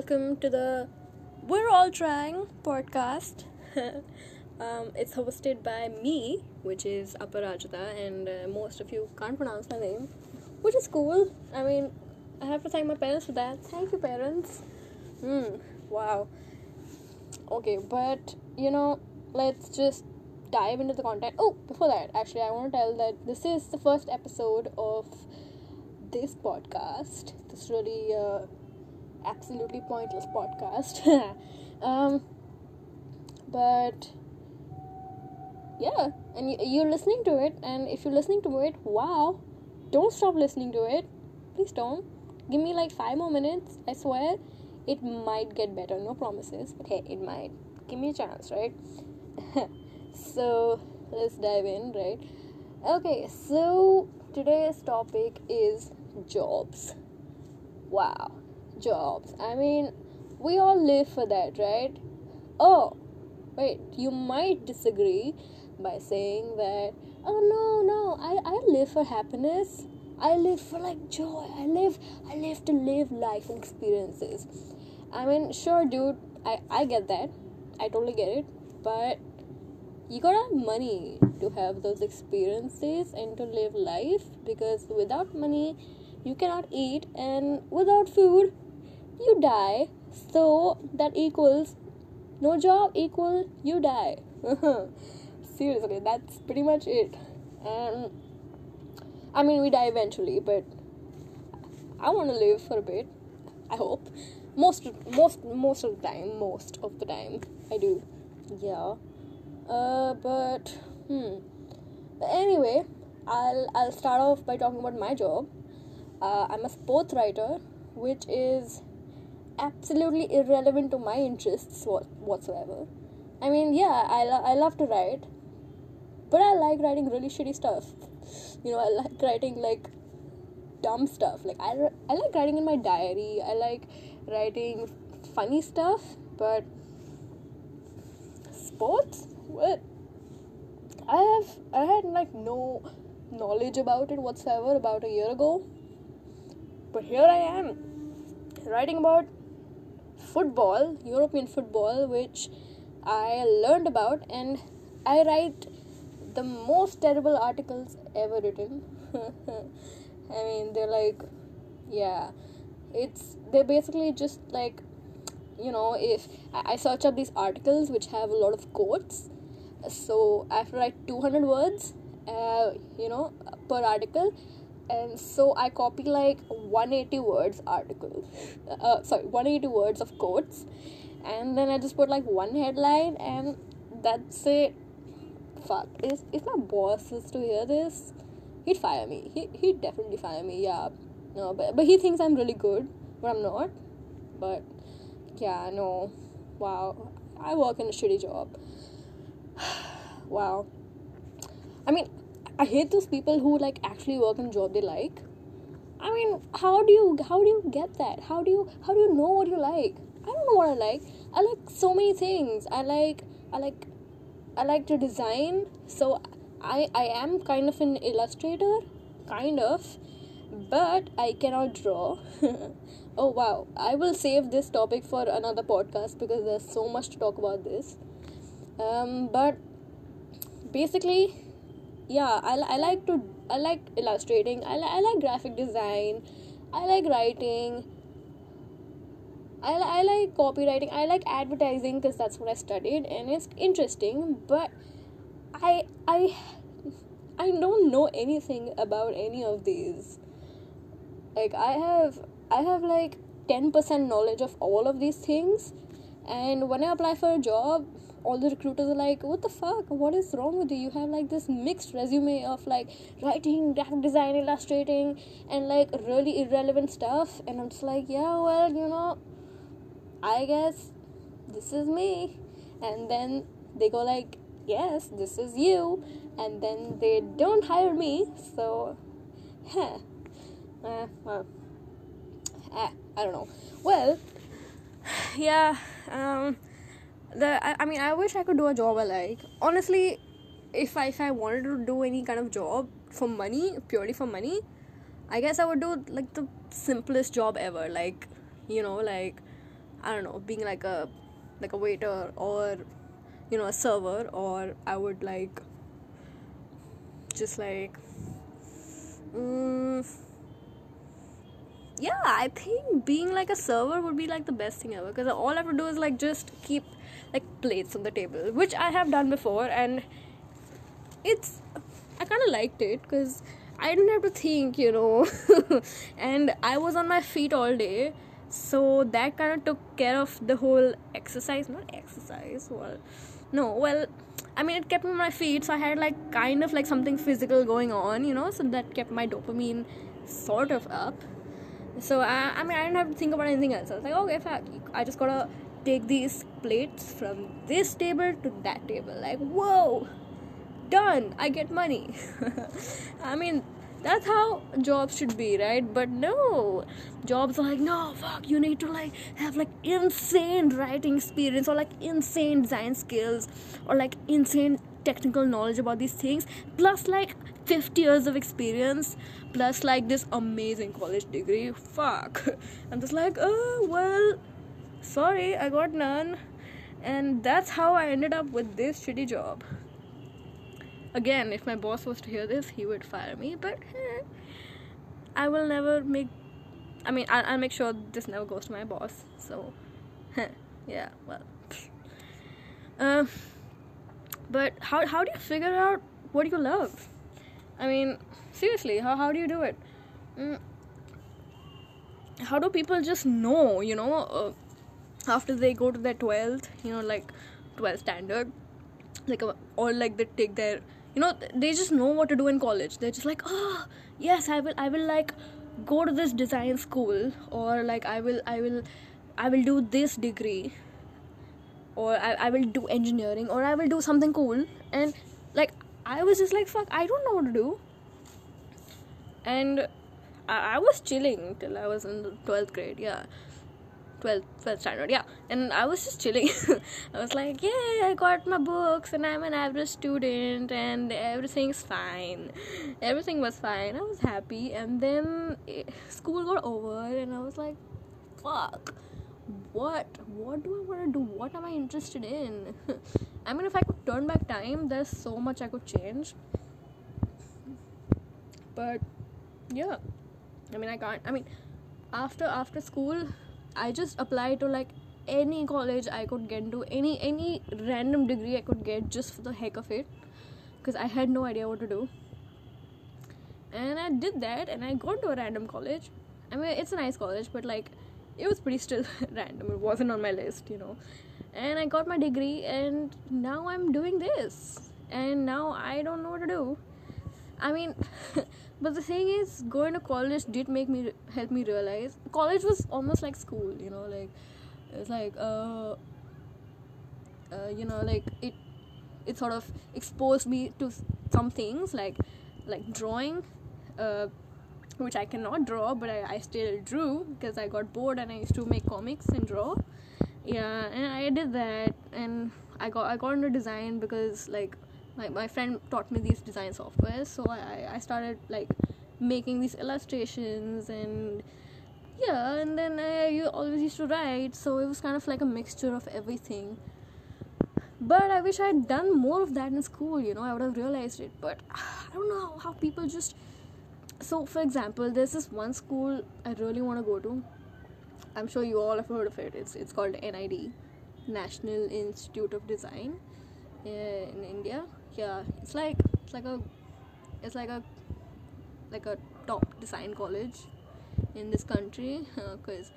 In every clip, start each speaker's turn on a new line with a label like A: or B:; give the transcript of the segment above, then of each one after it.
A: welcome to the We're All Trying podcast. um, it's hosted by me, which is Aparajita, and uh, most of you can't pronounce my name, which is cool. I mean, I have to thank my parents for that. Thank you, parents. Hmm, wow. Okay, but you know, let's just dive into the content. Oh, before that, actually, I want to tell that this is the first episode of this podcast. This really uh, absolutely pointless podcast. um, but yeah, and you're listening to it, and if you're listening to it, wow, don't stop listening to it. Please don't. Give me like five more minutes. I swear, it might get better. No promises, but hey, it might. Give me a chance, right? so let's dive in, right? Okay, so today's topic is jobs. Wow, jobs. I mean, we all live for that, right? Oh, wait, you might disagree by saying that, oh no, no, I, I live for happiness. I live for like joy. I live I live to live life experiences. I mean, sure dude, I, I get that. I totally get it. But you gotta have money to have those experiences and to live life because without money you cannot eat and without food you die so that equals no job equal you die. Seriously that's pretty much it. And i mean we die eventually but i want to live for a bit i hope. Most most most of the time most of the time i do. Yeah. Uh but hmm. Anyway i'll i'll start off by talking about my job. Uh, I'm a sports writer, which is absolutely irrelevant to my interests whatsoever. I mean, yeah, I, lo- I love to write, but I like writing really shitty stuff. You know, I like writing like dumb stuff. Like, I, I like writing in my diary, I like writing funny stuff, but sports? What? I have I had like no knowledge about it whatsoever about a year ago but here I am writing about football, European football, which I learned about, and I write the most terrible articles ever written. I mean, they're like, yeah, it's they're basically just like, you know, if I search up these articles which have a lot of quotes, so I have to write 200 words, uh, you know, per article and so I copy like 180 words article, uh, sorry, 180 words of quotes, and then I just put like one headline, and that's it. Fuck, if if my boss is to hear this, he'd fire me. He he'd definitely fire me. Yeah, no, but but he thinks I'm really good, but I'm not. But yeah, no, wow, I work in a shitty job. wow. I mean, I hate those people who like actually work in a job they like. I mean, how do you how do you get that? How do you how do you know what you like? I don't know what I like. I like so many things. I like I like I like to design. So I I am kind of an illustrator, kind of, but I cannot draw. oh wow! I will save this topic for another podcast because there's so much to talk about this. Um, but basically yeah I, I like to i like illustrating I, I like graphic design i like writing I, I like copywriting i like advertising because that's what i studied and it's interesting but i i i don't know anything about any of these. Like i have i have like 10% knowledge of all of these things and when i apply for a job all the recruiters are like what the fuck? What is wrong with you? You have like this mixed resume of like writing graphic design illustrating and like really irrelevant stuff. And i'm just like yeah well you know i guess this is me. And then they go like yes this is you. And then they don't hire me so huh uh, well, uh, i don't know. Well yeah um the I, I mean I wish I could do a job I like. Honestly, if I if I wanted to do any kind of job for money, purely for money, I guess I would do like the simplest job ever. Like, you know, like I don't know, being like a like a waiter or you know a server, or I would like just like. Mm, yeah, I think being like a server would be like the best thing ever because all I have to do is like just keep like plates on the table, which I have done before, and it's I kind of liked it because I didn't have to think, you know, and I was on my feet all day, so that kind of took care of the whole exercise. Not exercise, well, no, well, I mean, it kept me on my feet, so I had like kind of like something physical going on, you know, so that kept my dopamine sort of up. So I, I mean, I didn't have to think about anything else. I was like, okay, fuck, I just gotta take these plates from this table to that table. Like, whoa, done. I get money. I mean, that's how jobs should be, right? But no, jobs are like, no, fuck, you need to like have like insane writing experience or like insane design skills or like insane technical knowledge about these things, plus like 50 years of experience, plus like this amazing college degree. Fuck. I'm just like, oh, well, sorry, I got none. And that's how I ended up with this shitty job. Again, if my boss was to hear this, he would fire me, but eh, I will never make. I mean, I'll, I'll, make sure this never goes to my boss. So, yeah, well. Um, but how, how do you figure out what you love? I mean, seriously, how, how do you do it? Mm, how do people just know, you know, uh, after they go to their 12th, you know, like 12th standard, like, uh, or like they take their, you know, they just know what to do in college. They're just like, oh, yes, I will, I will like go to this design school, or like I will, I will, I will do this degree or I, I will do engineering or I will do something cool. And like I was just like fuck I don't know what to do. And I, I was chilling till I was in the 12th grade yeah 12th, 12th standard yeah. And I was just chilling. I was like yeah I got my books and I'm an average student and everything's fine. Everything was fine. I was happy. And then it, eh, school got over and I was like fuck. What? What do i want to do? What am i interested in? I mean if i could turn back time there's so much i could change. But yeah. I mean i can't i mean after after school i just applied to like any college i could get into any any random degree i could get just for the heck of it because i had no idea what to do and i did that and i got to a random college i mean it's a nice college but like it was pretty still random. It wasn't on my list, you know. And I got my degree, and now I'm doing this. And now I don't know what to do. I mean, but the thing is, going to college did make me help me realize college was almost like school, you know, like it's like uh, uh you know, like it it sort of exposed me to some things like like drawing, uh which I cannot draw, but I, I still drew because I got bored and I used to make comics and draw. Yeah, and I did that, and I got I got into design because like my, my friend taught me these design softwares so I I started like making these illustrations and yeah, and then I always used to write, so it was kind of like a mixture of everything. But I wish I'd done more of that in school, you know, I would have realized it. But ah, I don't know how, people just so for example there's this one school i really want to go to i'm sure you all have heard of it it's it's called nid national institute of design in india yeah it's like it's like a it's like a like a top design college in this country because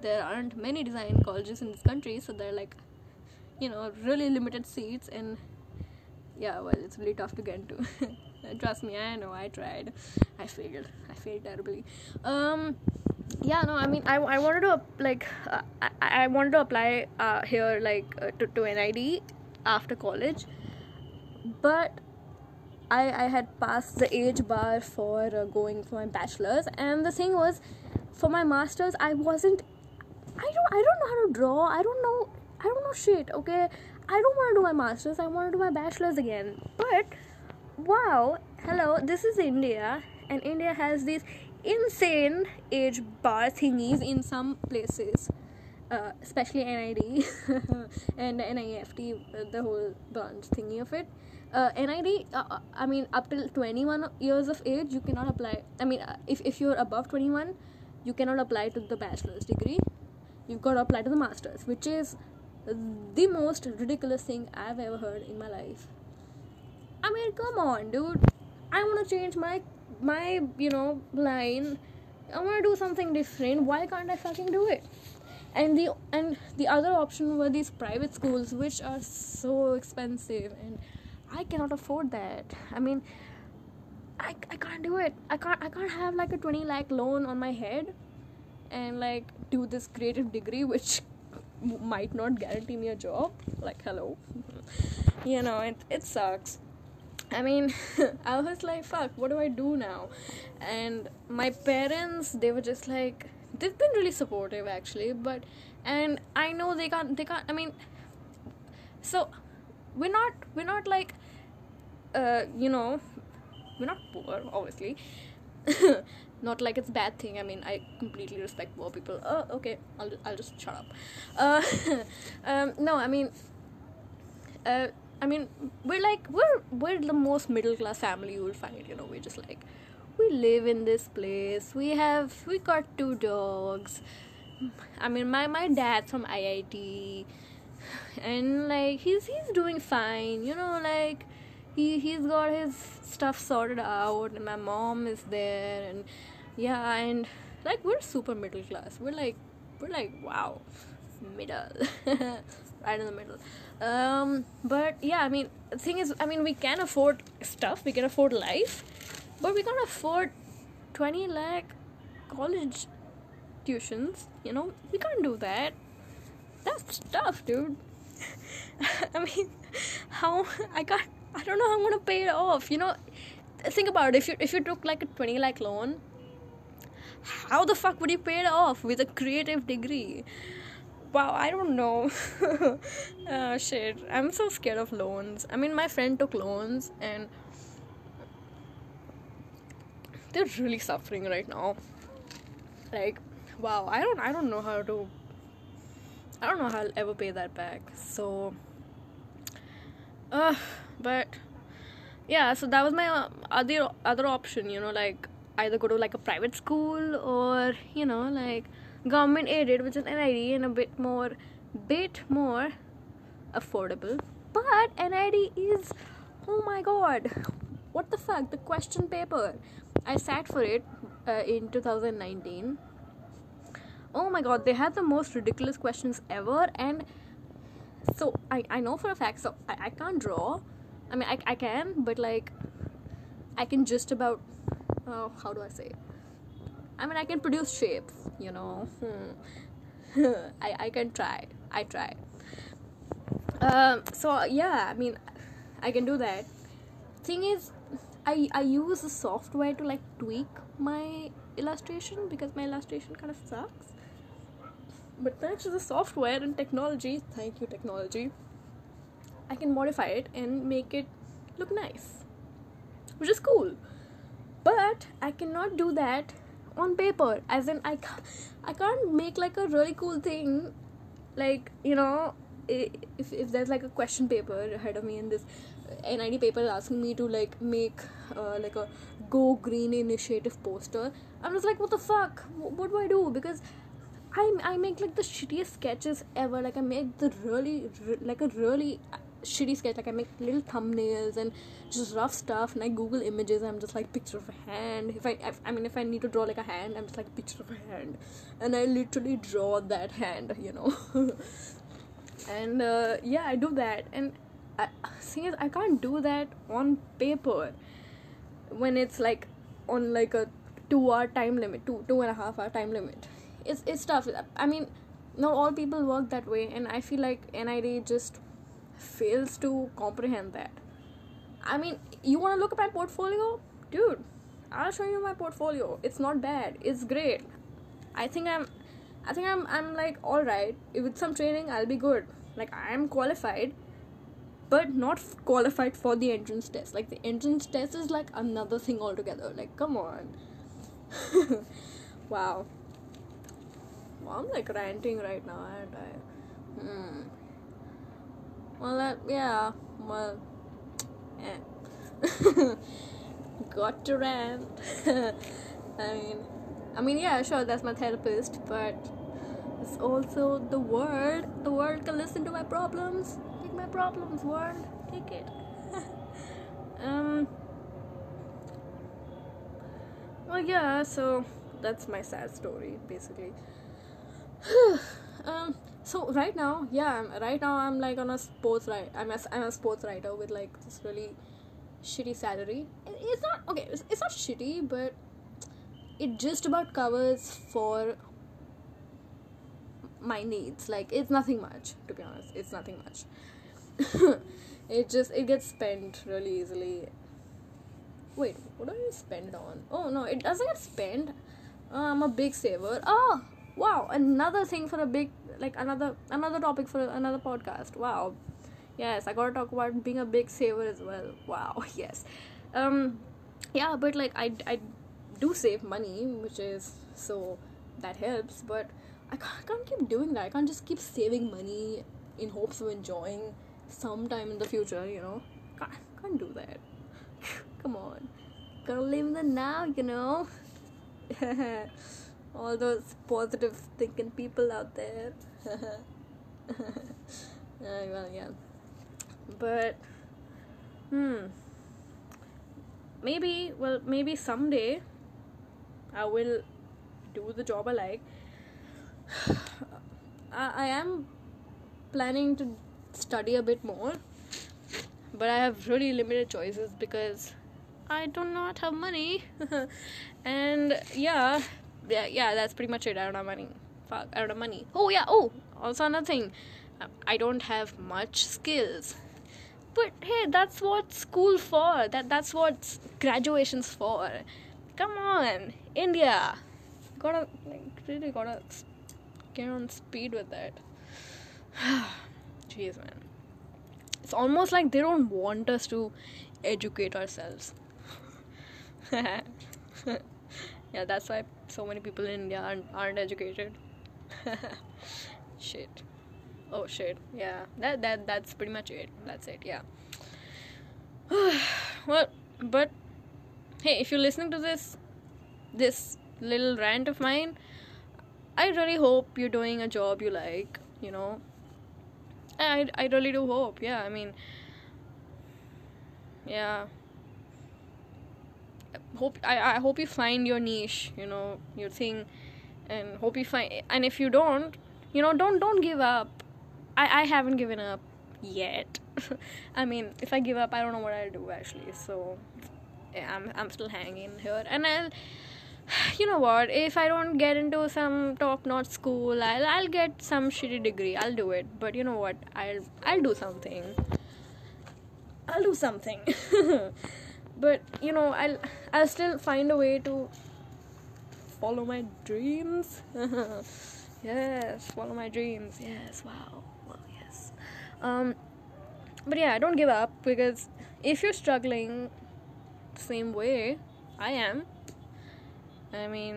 A: there aren't many design colleges in this country so they're like you know really limited seats and yeah well it's really tough to get into. Trust me i know i tried. I failed. I failed terribly. Um yeah no i mean i, I wanted to like uh, I, I wanted to apply uh, here like uh, to, to nid after college but I, I had passed the age bar for uh, going for my bachelor's. And the thing was for my master's i wasn't i don't i don't know how to draw. I don't know i don't know shit okay? I don't want to do my master's. I want to do my bachelor's again. But wow hello this is india. And india has these insane age bar thingies in some places. Uh, especially NID and NIFT, the whole bunch thingy of it. Uh, NID, uh, uh, I mean, up till 21 years of age, you cannot apply. I mean, uh, if, if you're above 21, you cannot apply to the bachelor's degree. You've got to apply to the master's, which is the most ridiculous thing I've ever heard in my life. I mean, come on, dude. I want to change my my you know line. I want to do something different. Why can't I fucking do it? And the and the other option were these private schools, which are so expensive, and I cannot afford that. I mean, I, I can't do it. I can't I can't have like a twenty lakh loan on my head, and like do this creative degree, which might not guarantee me a job. Like hello, you know it it sucks I mean, I was like, fuck, what do I do now? And my parents, they were just like, they've been really supportive actually, but, and I know they can't, they can't, I mean, so we're not, we're not like, uh, you know, we're not poor, obviously. not like it's bad thing. I mean, I completely respect poor people. Oh, okay, I'll, I'll just shut up. Uh, um, no, I mean, uh, I mean, we're like we're we're the most middle class family you will find. You know, we're just like we live in this place. We have we got two dogs. I mean, my my dad's from IIT, and like he's he's doing fine. You know, like he he's got his stuff sorted out, and my mom is there, and yeah, and like we're super middle class. We're like we're like wow, middle, right in the middle. Um but yeah i mean thing is i mean we can afford stuff. We can afford life but we can't afford 20 lakh college tuitions you know? We can't do that. That's tough dude. I mean how i can't i don't know how i'm gonna pay it off you know? Think about it. If you if you took like a 20 lakh loan how the fuck would you pay it off with a creative degree? Wow i don't know. Uh, shit. I'm so scared of loans. I mean my friend took loans and they're really suffering right now. Like wow i don't i don't know how to i don't know how i'll ever pay that back. So uh but yeah so that was my uh, other other option you know like either go to like a private school or you know like government aided which is NID and a bit more bit more affordable. But NID is oh my god what the fuck? The question paper. I sat for it uh, in 2019 oh my god they had the most ridiculous questions ever and so I, I know for a fact so I, I can't draw I mean I, I can but like I can just about oh, how do I say? I mean, I can produce shapes, you know. Hmm. I, I can try. I try. Um, so, yeah, I mean, I can do that. Thing is, I, I use the software to like tweak my illustration because my illustration kind of sucks. But thanks to the software and technology, thank you, technology, I can modify it and make it look nice, which is cool. But I cannot do that on paper. As in i can't, I can't make like a really cool thing like you know if, if there's like a question paper ahead of me and this NID paper is asking me to like make uh, like a go green initiative poster I was like what the fuck? What do I do? Because I, I make like the shittiest sketches ever. Like I make the really like a really shitty sketch. Like i make little thumbnails and just rough stuff and i google images i'm just like picture of a hand. If I, I mean if i need to draw like a hand i'm just like picture of a hand. And i literally draw that hand you know. And uh, yeah i do that. And I, thing is i can't do that on paper. When it's like on like a two hour time limit two two and a half hour time limit. It's it's tough. I mean not all people work that way and i feel like nid just fails to comprehend that. I mean, you want to look at my portfolio? Dude, I'll show you my portfolio. It's not bad. It's great. I think I'm I think I'm I'm like all right. With some training, I'll be good. Like I'm qualified, but not qualified for the entrance test. Like the entrance test is like another thing altogether. Like come on. wow. Well, I'm like ranting right now, aren't I? Hmm. Well, uh, yeah. Well, eh. got to rant. I mean, I mean, yeah, sure, that's my therapist, but it's also the world. The world can listen to my problems. Take my problems, world. Take it. um. Well, yeah. So that's my sad story, basically. um. So right now, yeah, I'm, right now I'm like on a sports right. I'm a, I'm a sports writer with like this really shitty salary. It's not okay. It's, it's not shitty, but it just about covers for my needs. Like it's nothing much, to be honest. It's nothing much. it just it gets spent really easily. Wait, what do I spend on? Oh no, it doesn't get spent. Uh, I'm a big saver. Oh wow, another thing for a big like another another topic for another podcast. Wow. Yes, I gotta talk about being a big saver as well. Wow, yes. Um yeah, but like I I do save money, which is so that helps, but I can't, can't keep doing that. I can't just keep saving money in hopes of enjoying sometime in the future, you know. Can't, can't do that. Come on. Gotta live in the now, you know. All those positive thinking people out there. uh, well, yeah. But, hmm. Maybe, well, maybe someday I will do the job I like. I, I am planning to study a bit more, but I have really limited choices because I do not have money. and yeah, yeah, yeah, that's pretty much it. I don't have money. Fuck, I don't have money. Oh yeah. Oh, also another thing, I don't have much skills. But hey, that's what school for. That that's what graduation's for. Come on, India. Gotta like really gotta get on speed with that. Jeez, man. It's almost like they don't want us to educate ourselves. yeah, that's why so many people in India aren't, aren't educated. shit. Oh shit. Yeah. That that that's pretty much it. That's it. Yeah. well, but hey, if you're listening to this this little rant of mine, I really hope you're doing a job you like, you know. I I really do hope. Yeah, I mean yeah. Hope I, I hope you find your niche, you know, your thing and hope you find and if you don't, you know, don't don't give up. I I haven't given up yet. I mean, if I give up, I don't know what I'll do actually. So, yeah, I'm I'm still hanging here, and I'll. You know what? If I don't get into some top-notch school, I'll I'll get some shitty degree. I'll do it. But you know what? I'll I'll do something. I'll do something. but you know, I'll I'll still find a way to follow my dreams. yes, follow my dreams. Yes, wow. Well, yes. Um but yeah I don't give up because if you're struggling same way i am i mean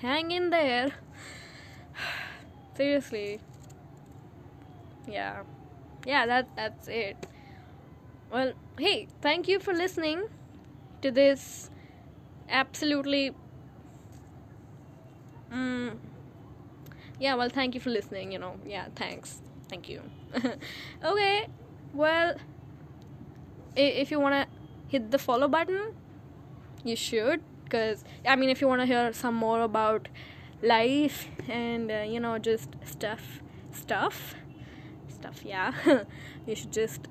A: hang in there seriously yeah yeah that that's it well hey thank you for listening to this absolutely mm, yeah well thank you for listening you know. Yeah thanks. Thank you. Okay well if you want to hit the follow button you should because i mean if you want to hear some more about life and uh, you know just stuff stuff stuff yeah you should just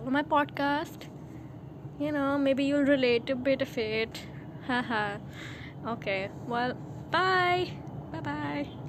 A: follow my podcast. You know maybe you'll relate a bit of it. Haha. Okay. Well bye. Bye bye.